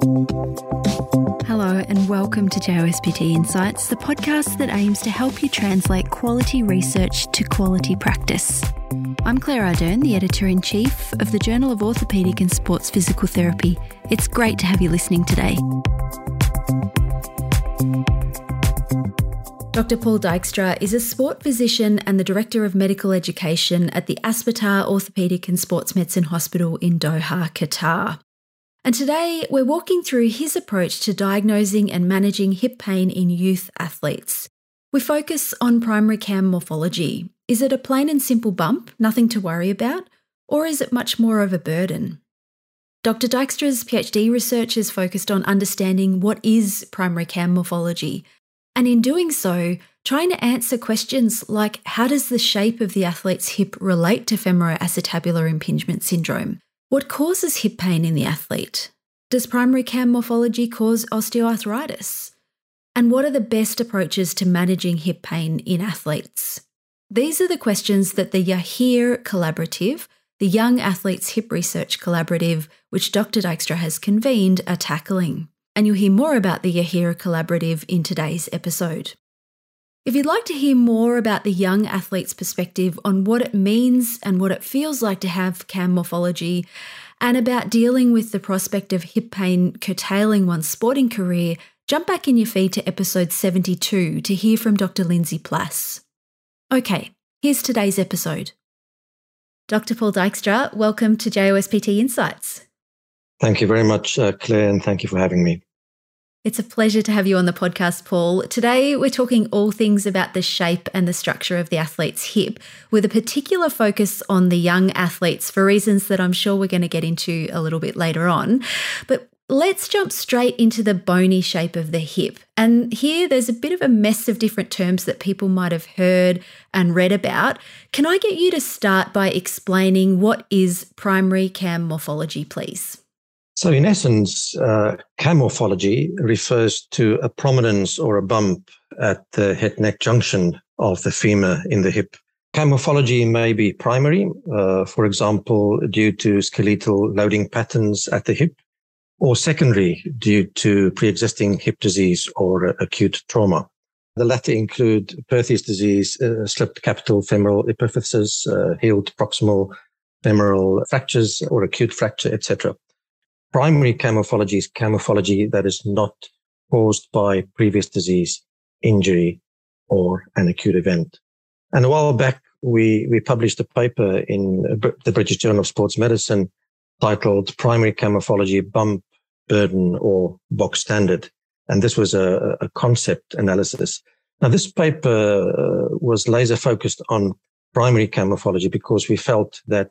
Hello, and welcome to JOSPT Insights, the podcast that aims to help you translate quality research to quality practice. I'm Claire Ardern, the editor in chief of the Journal of Orthopaedic and Sports Physical Therapy. It's great to have you listening today. Dr. Paul Dijkstra is a sport physician and the Director of Medical Education at the Aspetar Orthopaedic and Sports Medicine Hospital in Doha, Qatar. And today we're walking through his approach to diagnosing and managing hip pain in youth athletes. We focus on primary cam morphology. Is it a plain and simple bump, nothing to worry about, or is it much more of a burden? Dr. Dijkstra's PhD research is focused on understanding what is primary cam morphology and in doing so, trying to answer questions like how does the shape of the athlete's hip relate to femoroacetabular impingement syndrome? What causes hip pain in the athlete? Does primary cam morphology cause osteoarthritis? And what are the best approaches to managing hip pain in athletes? These are the questions that the Yahir Collaborative, the Young Athletes Hip Research Collaborative, which Dr. Dijkstra has convened, are tackling and you'll hear more about the Yahir Collaborative in today's episode. If you'd like to hear more about the young athlete's perspective on what it means and what it feels like to have cam morphology, and about dealing with the prospect of hip pain curtailing one's sporting career, jump back in your feed to episode 72 to hear from Dr. Lindsay Plass. Okay, here's today's episode. Dr. Paul Dijkstra, welcome to JOSPT Insights. Thank you very much, uh, Claire, and thank you for having me. It's a pleasure to have you on the podcast, Paul. Today, we're talking all things about the shape and the structure of the athlete's hip, with a particular focus on the young athletes for reasons that I'm sure we're going to get into a little bit later on. But let's jump straight into the bony shape of the hip. And here, there's a bit of a mess of different terms that people might have heard and read about. Can I get you to start by explaining what is primary cam morphology, please? So, in essence, uh, cam morphology refers to a prominence or a bump at the head neck junction of the femur in the hip. Cam morphology may be primary, uh, for example, due to skeletal loading patterns at the hip, or secondary due to pre existing hip disease or acute trauma. The latter include Perthes disease, uh, slipped capital femoral epiphysis, uh, healed proximal femoral fractures or acute fracture, etc primary cam morphology is cam morphology that is not caused by previous disease, injury, or an acute event. And a while back, we, we published a paper in the British Journal of Sports Medicine titled Primary Cam Morphology Bump, Burden, or Box Standard. And this was a, a concept analysis. Now, this paper uh, was laser focused on primary cam morphology because we felt that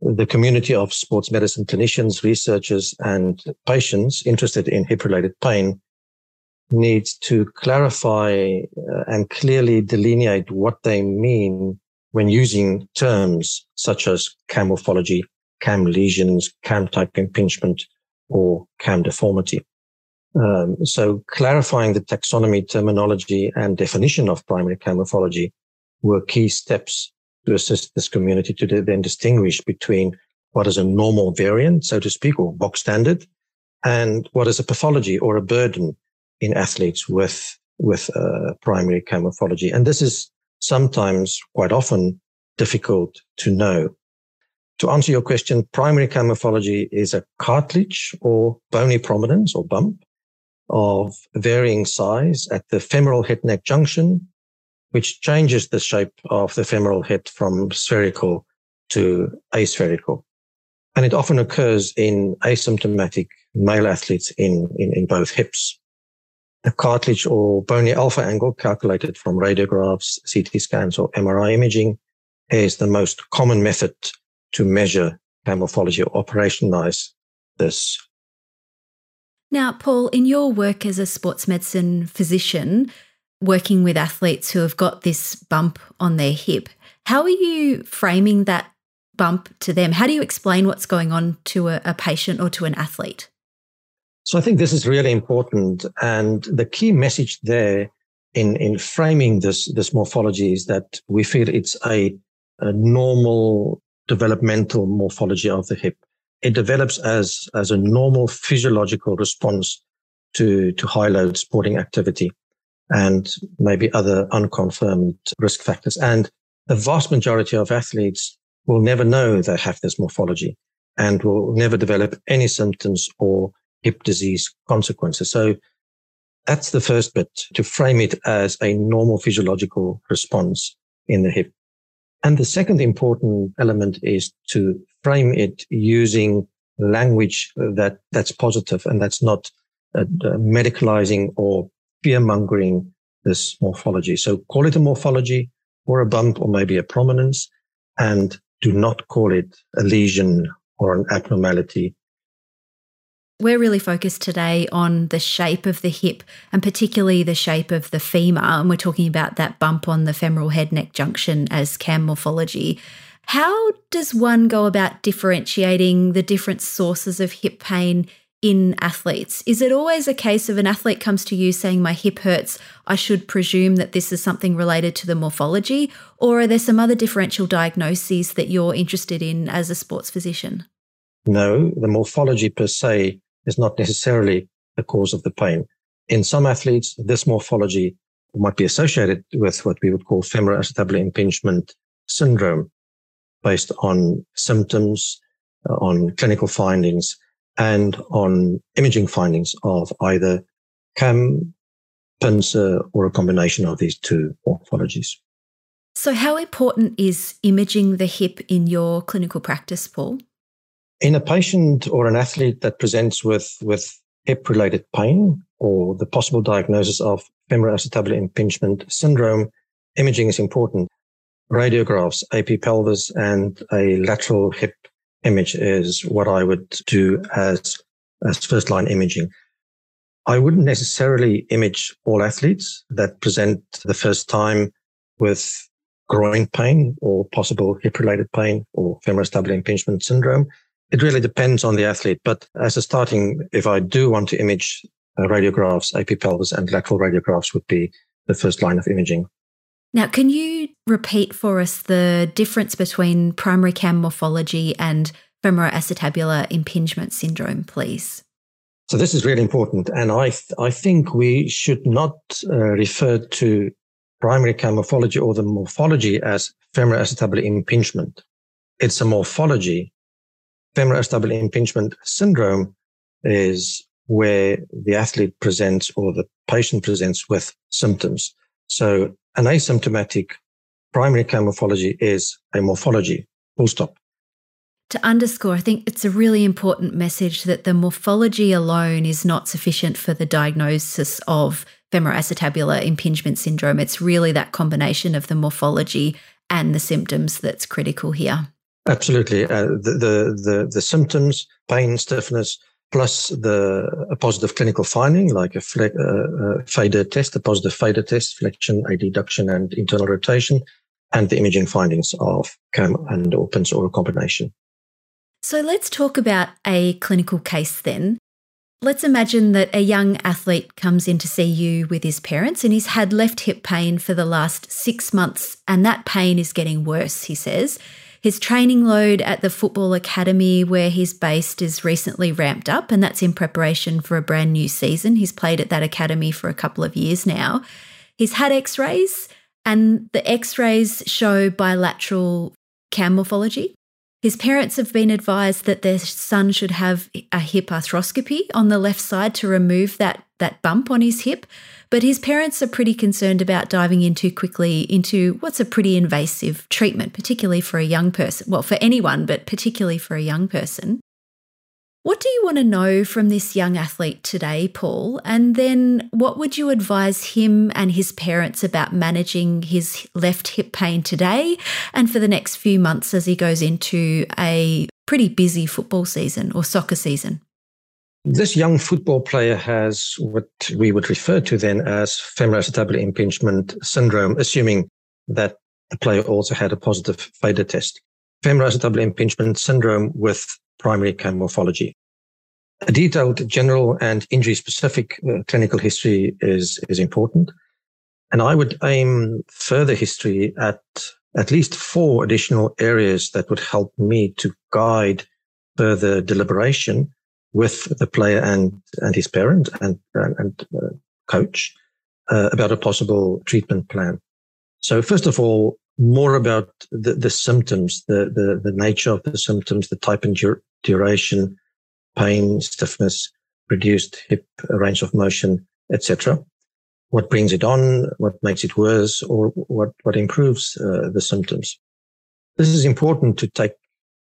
the community of sports medicine clinicians, researchers, and patients interested in hip related pain needs to clarify uh, and clearly delineate what they mean when using terms such as cam morphology, cam lesions, cam type impingement, or cam deformity. Um, so clarifying the taxonomy terminology and definition of primary cam morphology were key steps to assist this community to then distinguish between what is a normal variant, so to speak, or box standard, and what is a pathology or a burden in athletes with with uh, primary cam morphology. And this is sometimes, quite often, difficult to know. To answer your question, primary cam morphology is a cartilage or bony prominence or bump of varying size at the femoral head neck junction which changes the shape of the femoral head from spherical to aspherical. And it often occurs in asymptomatic male athletes in, in, in both hips. The cartilage or bony alpha angle calculated from radiographs, CT scans, or MRI imaging is the most common method to measure morphology or operationalize this. Now, Paul, in your work as a sports medicine physician, working with athletes who have got this bump on their hip. How are you framing that bump to them? How do you explain what's going on to a, a patient or to an athlete? So I think this is really important. And the key message there in, in framing this, this morphology is that we feel it's a, a normal developmental morphology of the hip. it develops as, as a normal physiological response to, to high load sporting activity and maybe other unconfirmed risk factors. And the vast majority of athletes will never know they have this morphology and will never develop any symptoms or hip disease consequences. So that's the first bit to frame it as a normal physiological response in the hip. And the second important element is to frame it using language that that's positive and that's not uh, medicalizing or fear mongering this morphology. So call it a morphology or a bump or maybe a prominence and do not call it a lesion or an abnormality. We're really focused today on the shape of the hip and particularly the shape of the femur. And we're talking about that bump on the femoral head neck junction as CAM morphology. How does one go about differentiating the different sources of hip pain in athletes? Is it always a case of an athlete comes to you saying, My hip hurts, I should presume that this is something related to the morphology? Or are there some other differential diagnoses that you're interested in as a sports physician? No, the morphology per se is not necessarily the cause of the pain. In some athletes, this morphology might be associated with what we would call femoral acetabular impingement syndrome based on symptoms, uh, on clinical findings, and on imaging findings of either CAM, pincer, or a combination of these two morphologies. So, how important is imaging the hip in your clinical practice, Paul? In a patient or an athlete that presents with, with hip related pain or the possible diagnosis of femoral acetabular impingement syndrome, imaging is important. Radiographs, AP pelvis, and a lateral hip image is what I would do as, as first line imaging. I wouldn't necessarily image all athletes that present the first time with groin pain or possible hip related pain or femoral acetabular impingement syndrome. It really depends on the athlete. But as a starting, if I do want to image uh, radiographs, AP pelvis and lateral radiographs would be the first line of imaging. Now, can you repeat for us the difference between primary cam morphology and femoroacetabular impingement syndrome, please? So this is really important, and I th- I think we should not uh, refer to primary cam morphology or the morphology as femoroacetabular impingement. It's a morphology femoral acetabular impingement syndrome is where the athlete presents or the patient presents with symptoms. So an asymptomatic primary cam morphology is a morphology, full stop. To underscore, I think it's a really important message that the morphology alone is not sufficient for the diagnosis of femoroacetabular impingement syndrome. It's really that combination of the morphology and the symptoms that's critical here. Absolutely. Uh, the, the, the, the, symptoms, pain, stiffness, plus the a positive clinical finding like a, fle- uh, a FADIR test, a positive FADIR test, flexion, adduction, and internal rotation, and the imaging findings of CAM and or pincer or a combination. So let's talk about a clinical case then. Let's imagine that a young athlete comes in to see you with his parents and he's had left hip pain for the last six months, and that pain is getting worse, he says. His training load at the Football Academy, where he's based, is recently ramped up, and that's in preparation for a brand new season. He's played at that academy for a couple of years now. He's had x rays, and the x rays show bilateral cam morphology. His parents have been advised that their son should have a hip arthroscopy on the left side to remove that, that bump on his hip. But his parents are pretty concerned about diving in too quickly into what's a pretty invasive treatment, particularly for a young person. Well, for anyone, but particularly for a young person. What do you want to know from this young athlete today, Paul? And then what would you advise him and his parents about managing his left hip pain today and for the next few months as he goes into a pretty busy football season or soccer season? This young football player has what we would refer to then as femoral acetabular impingement syndrome, assuming that the player also had a positive FADIR test. Femoral acetabular impingement syndrome with primary cam morphology. A detailed general and injury specific uh, clinical history is, is important. And I would aim further history at at least four additional areas that would help me to guide further deliberation with the player and, and his parent and, and, uh, coach uh, about a possible treatment plan. So first of all, more about the, the symptoms, the, the, the nature of the symptoms, the type and duration, pain, stiffness, reduced hip range of motion, etc. What brings it on? What makes it worse? Or what, what improves uh, the symptoms? This is important to take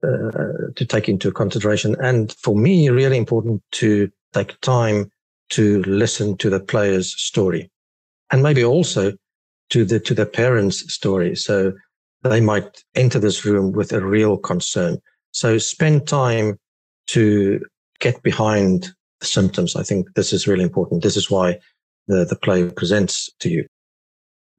uh, to take into consideration, and for me, really important to take time to listen to the player's story, and maybe also to the to the parents' story. So they might enter this room with a real concern. So spend time to get behind the symptoms. I think this is really important. This is why the, the play presents to you.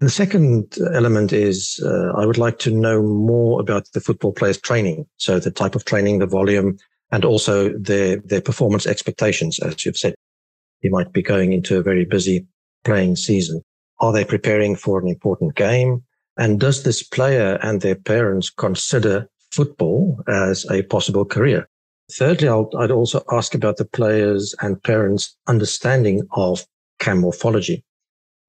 The second element is uh, I would like to know more about the football players' training. So the type of training, the volume, and also their, their performance expectations. As you've said, you might be going into a very busy playing season. Are they preparing for an important game? And does this player and their parents consider football as a possible career? Thirdly, i would also ask about the players and parents' understanding of CAM morphology.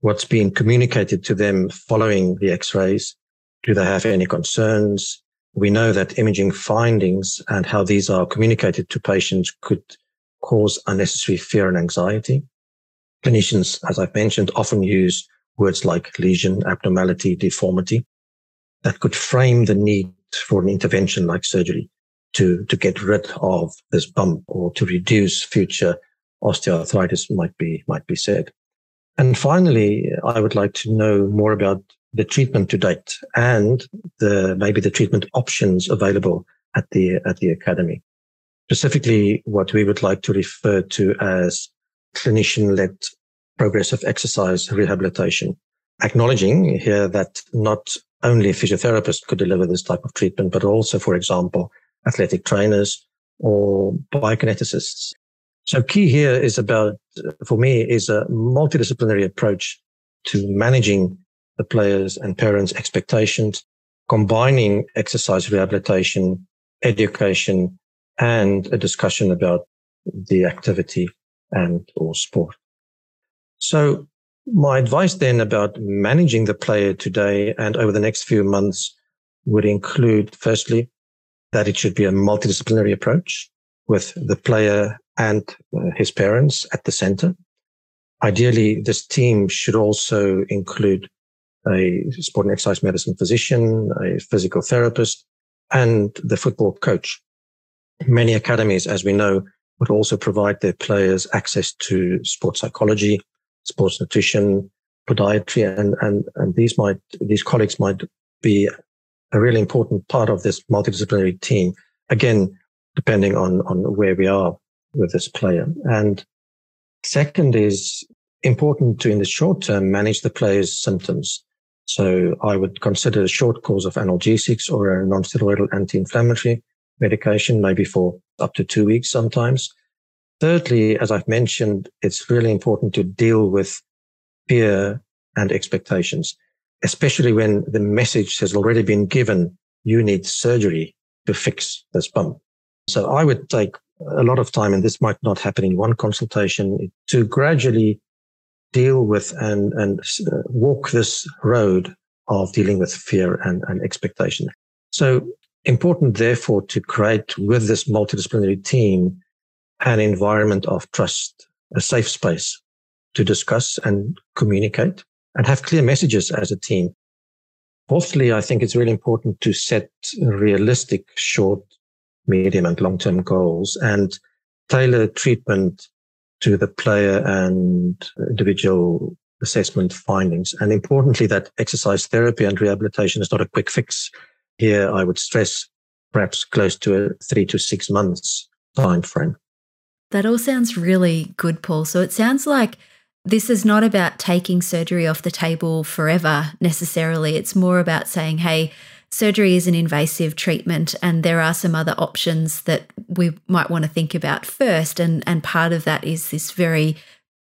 What's being communicated to them following the x-rays? Do they have any concerns? We know that imaging findings and how these are communicated to patients could cause unnecessary fear and anxiety. Clinicians, as I've mentioned, often use words like lesion, abnormality, deformity that could frame the need for an intervention like surgery to, to get rid of this bump or to reduce future osteoarthritis might be, might be said. And finally, I would like to know more about the treatment to date and the, maybe the treatment options available at the, at the academy. Specifically, what we would like to refer to as clinician led progressive exercise rehabilitation, acknowledging here that not only physiotherapists could deliver this type of treatment, but also, for example, athletic trainers or biokineticists. So key here is about, for me, is a multidisciplinary approach to managing the players and parents' expectations, combining exercise rehabilitation, education, and a discussion about the activity and or sport. So my advice then about managing the player today and over the next few months would include firstly that it should be a multidisciplinary approach with the player and uh, his parents at the center. Ideally, this team should also include a sport and exercise medicine physician, a physical therapist, and the football coach. Many academies, as we know, would also provide their players access to sports psychology, sports nutrition, podiatry, and, and, and these might, these colleagues might be a really important part of this multidisciplinary team. Again, depending on, on where we are with this player. And second is important to, in the short term, manage the player's symptoms. So I would consider a short course of analgesics or a non-steroidal anti-inflammatory medication, maybe for up to two weeks sometimes. Thirdly, as I've mentioned, it's really important to deal with fear and expectations, especially when the message has already been given. You need surgery to fix this bump. So I would take a lot of time, and this might not happen in one consultation, to gradually deal with and, and uh, walk this road of dealing with fear and, and expectation. So important, therefore, to create with this multidisciplinary team an environment of trust, a safe space to discuss and communicate and have clear messages as a team. Fourthly, I think it's really important to set realistic short medium and long term goals and tailor treatment to the player and individual assessment findings. And importantly, that exercise therapy and rehabilitation is not a quick fix. Here, I would stress perhaps close to a three to six months time frame. That all sounds really good, Paul. So it sounds like this is not about taking surgery off the table forever necessarily. It's more about saying, hey, surgery is an invasive treatment and there are some other options that we might want to think about first and and part of that is this very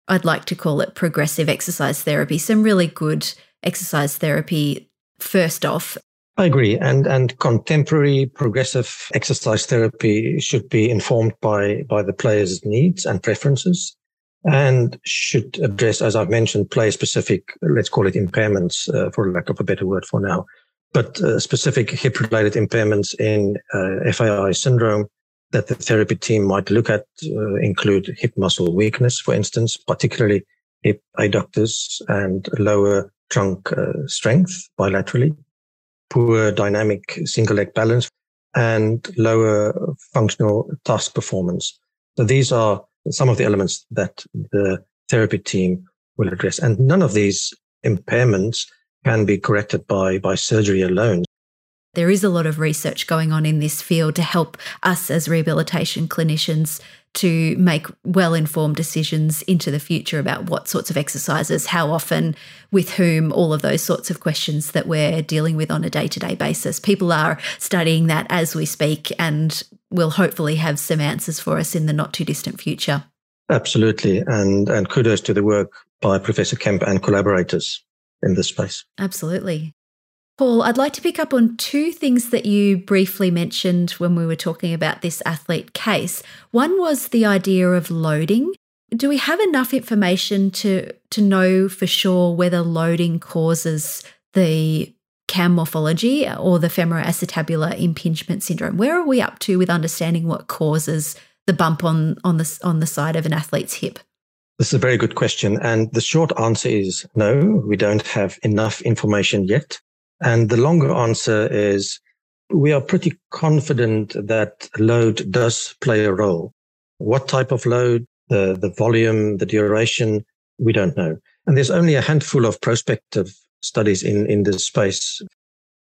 I'd like to call it progressive exercise therapy some really good exercise therapy first off I agree. And and contemporary progressive exercise therapy should be informed by by the player's needs and preferences and should address, as I've mentioned, player specific, let's call it impairments, uh, for lack of a better word for now, but uh, specific hip related impairments in uh, FAI syndrome that the therapy team might look at uh, include hip muscle weakness, for instance, particularly hip adductors and lower trunk uh, strength bilaterally poor dynamic single leg balance, and lower functional task performance. So these are some of the elements that the therapy team will address. And none of these impairments can be corrected by, by surgery alone. There is a lot of research going on in this field to help us as rehabilitation clinicians to make well informed decisions into the future about what sorts of exercises, how often, with whom, all of those sorts of questions that we're dealing with on a day to day basis. People are studying that as we speak and will hopefully have some answers for us in the not too distant future. Absolutely. And, and kudos to the work by Professor Kemp and collaborators in this space. Absolutely. Paul, I'd like to pick up on two things that you briefly mentioned when we were talking about this athlete case. One was the idea of loading. Do we have enough information to, to know for sure whether loading causes the CAM morphology or the femoroacetabular impingement syndrome? Where are we up to with understanding what causes the bump on, on, the, on the side of an athlete's hip? This is a very good question. And the short answer is no, we don't have enough information yet. And the longer answer is we are pretty confident that load does play a role. What type of load, the, the volume, the duration, we don't know. And there's only a handful of prospective studies in, in this space.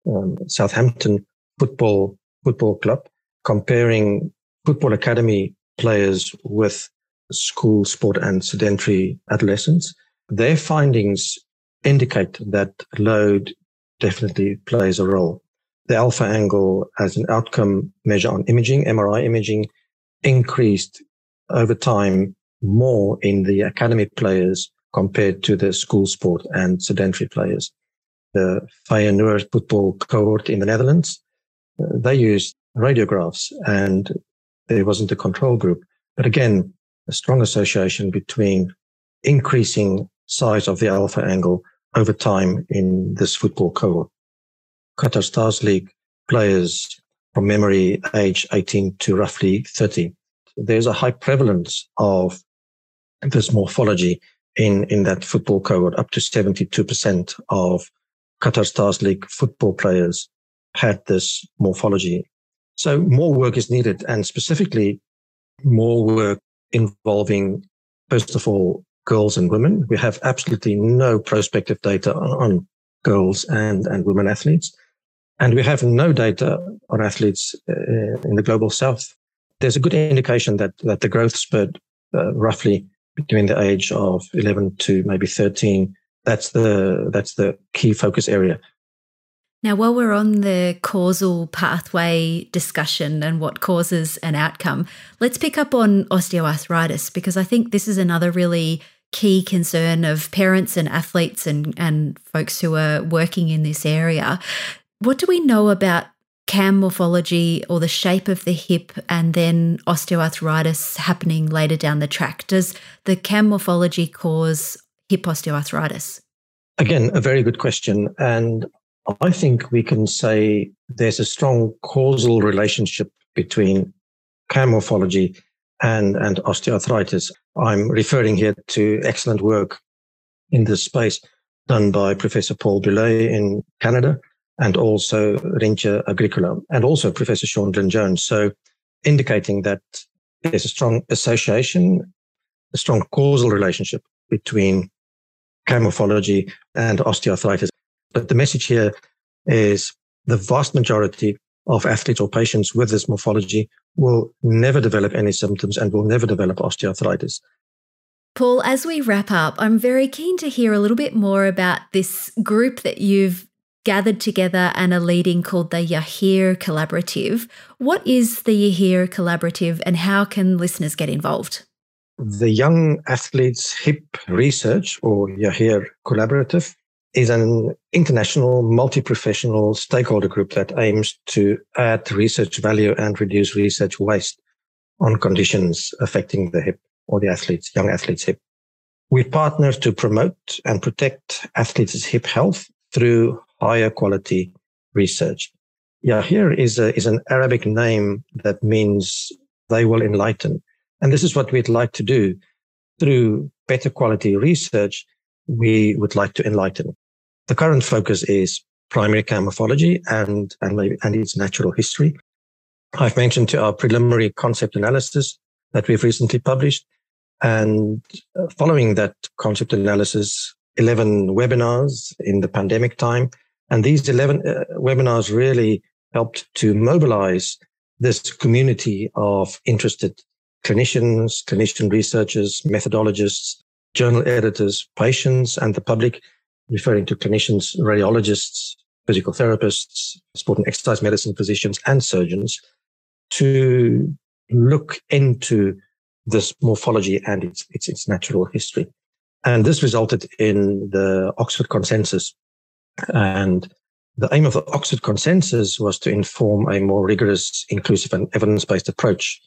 Um, Southampton Football Football Club comparing football academy players with school sport and sedentary adolescents. Their findings indicate that load definitely plays a role. The alpha angle as an outcome measure on imaging, MRI imaging, increased over time more in the academy players compared to the school sport and sedentary players. The Feyenoord football cohort in the Netherlands, uh, they used radiographs and there wasn't a control group. But again, a strong association between increasing size of the alpha angle over time in this football cohort. Qatar Stars League players from memory age 18 to roughly 30. There's a high prevalence of this morphology in, in that football cohort. Up to 72% of Qatar Stars League football players had this morphology. So more work is needed and specifically more work involving, first of all, girls and women. We have absolutely no prospective data on, girls and, and women athletes. And we have no data on athletes uh, in the global south. There's a good indication that, that the growth spurt uh, roughly between the age of 11 to maybe 13. That's the, that's the key focus area. Now, while we're on the causal pathway discussion and what causes an outcome, let's pick up on osteoarthritis because I think this is another really key concern of parents and athletes and, and folks who are working in this area. What do we know about CAM morphology or the shape of the hip and then osteoarthritis happening later down the track? Does the CAM morphology cause hip osteoarthritis? Again, a very good question. And I think we can say there's a strong causal relationship between CAM morphology and, and osteoarthritis. I'm referring here to excellent work in this space done by Professor Paul Beaulé in Canada and also Rintje Agricola and also Professor Sion Glyn Jones. So indicating that there's a strong association, a strong causal relationship between morphology and osteoarthritis. But the message here is the vast majority of athletes or patients with this morphology will never develop any symptoms and will never develop osteoarthritis. Paul, as we wrap up, I'm very keen to hear a little bit more about this group that you've gathered together and are leading called the Yahir Collaborative. What is the Yahir Collaborative and how can listeners get involved? The Young Athletes HIP Research or Yahir Collaborative is an international multi-professional stakeholder group that aims to add research value and reduce research waste on conditions affecting the hip or the athletes, young athletes' hip. We partner to promote and protect athletes' hip health through higher quality research. Yahir is a, is an Arabic name that means they will enlighten. And this is what we'd like to do through better quality research. We would like to enlighten. The current focus is primary cam morphology and, and, maybe, and its natural history. I've mentioned to our preliminary concept analysis that we've recently published. And uh, following that concept analysis, 11 webinars in the pandemic time. And these 11 uh, webinars really helped to mobilize this community of interested clinicians, clinician researchers, methodologists, journal editors, patients, and the public referring to clinicians, radiologists, physical therapists, sport and exercise medicine physicians, and surgeons to look into this morphology and its, its, its natural history. And this resulted in the Oxford consensus. And the aim of the Oxford consensus was to inform a more rigorous, inclusive and evidence-based approach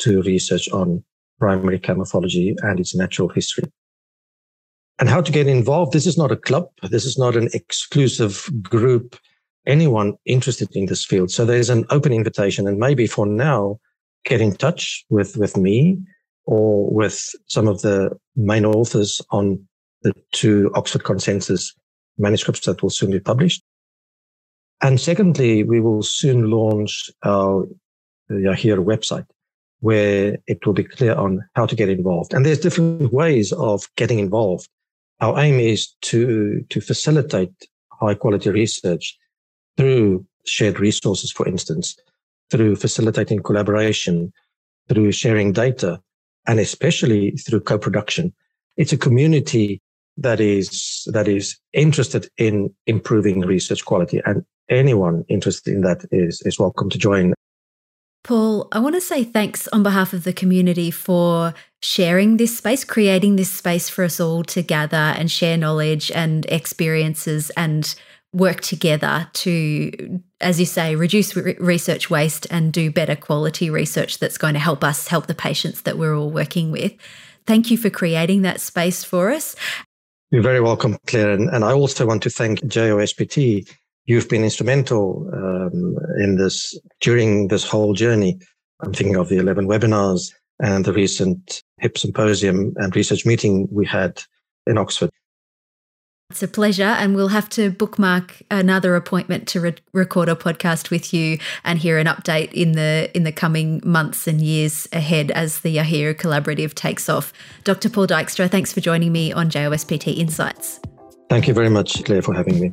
to research on primary care and its natural history and how to get involved. This is not a club. This is not an exclusive group. Anyone interested in this field. So there's an open invitation and maybe for now, get in touch with, with me or with some of the main authors on the two Oxford consensus manuscripts that will soon be published. And secondly, we will soon launch our Yahir website where it will be clear on how to get involved. And there's different ways of getting involved our aim is to, to facilitate high quality research through shared resources, for instance, through facilitating collaboration, through sharing data, and especially through co-production. It's a community that is, that is interested in improving research quality and anyone interested in that is, is welcome to join Paul, I want to say thanks on behalf of the community for sharing this space, creating this space for us all to gather and share knowledge and experiences and work together to, as you say, reduce re- research waste and do better quality research that's going to help us help the patients that we're all working with. Thank you for creating that space for us. You're very welcome, Claire. And, and I also want to thank JOSPT you've been instrumental um, in this during this whole journey. I'm thinking of the 11 webinars and the recent HIP symposium and research meeting we had in Oxford. It's a pleasure, and we'll have to bookmark another appointment to re- record a podcast with you and hear an update in the in the coming months and years ahead as the Yahir Collaborative takes off. Dr. Paul Dijkstra, thanks for joining me on JOSPT Insights. Thank you very much, Claire, for having me.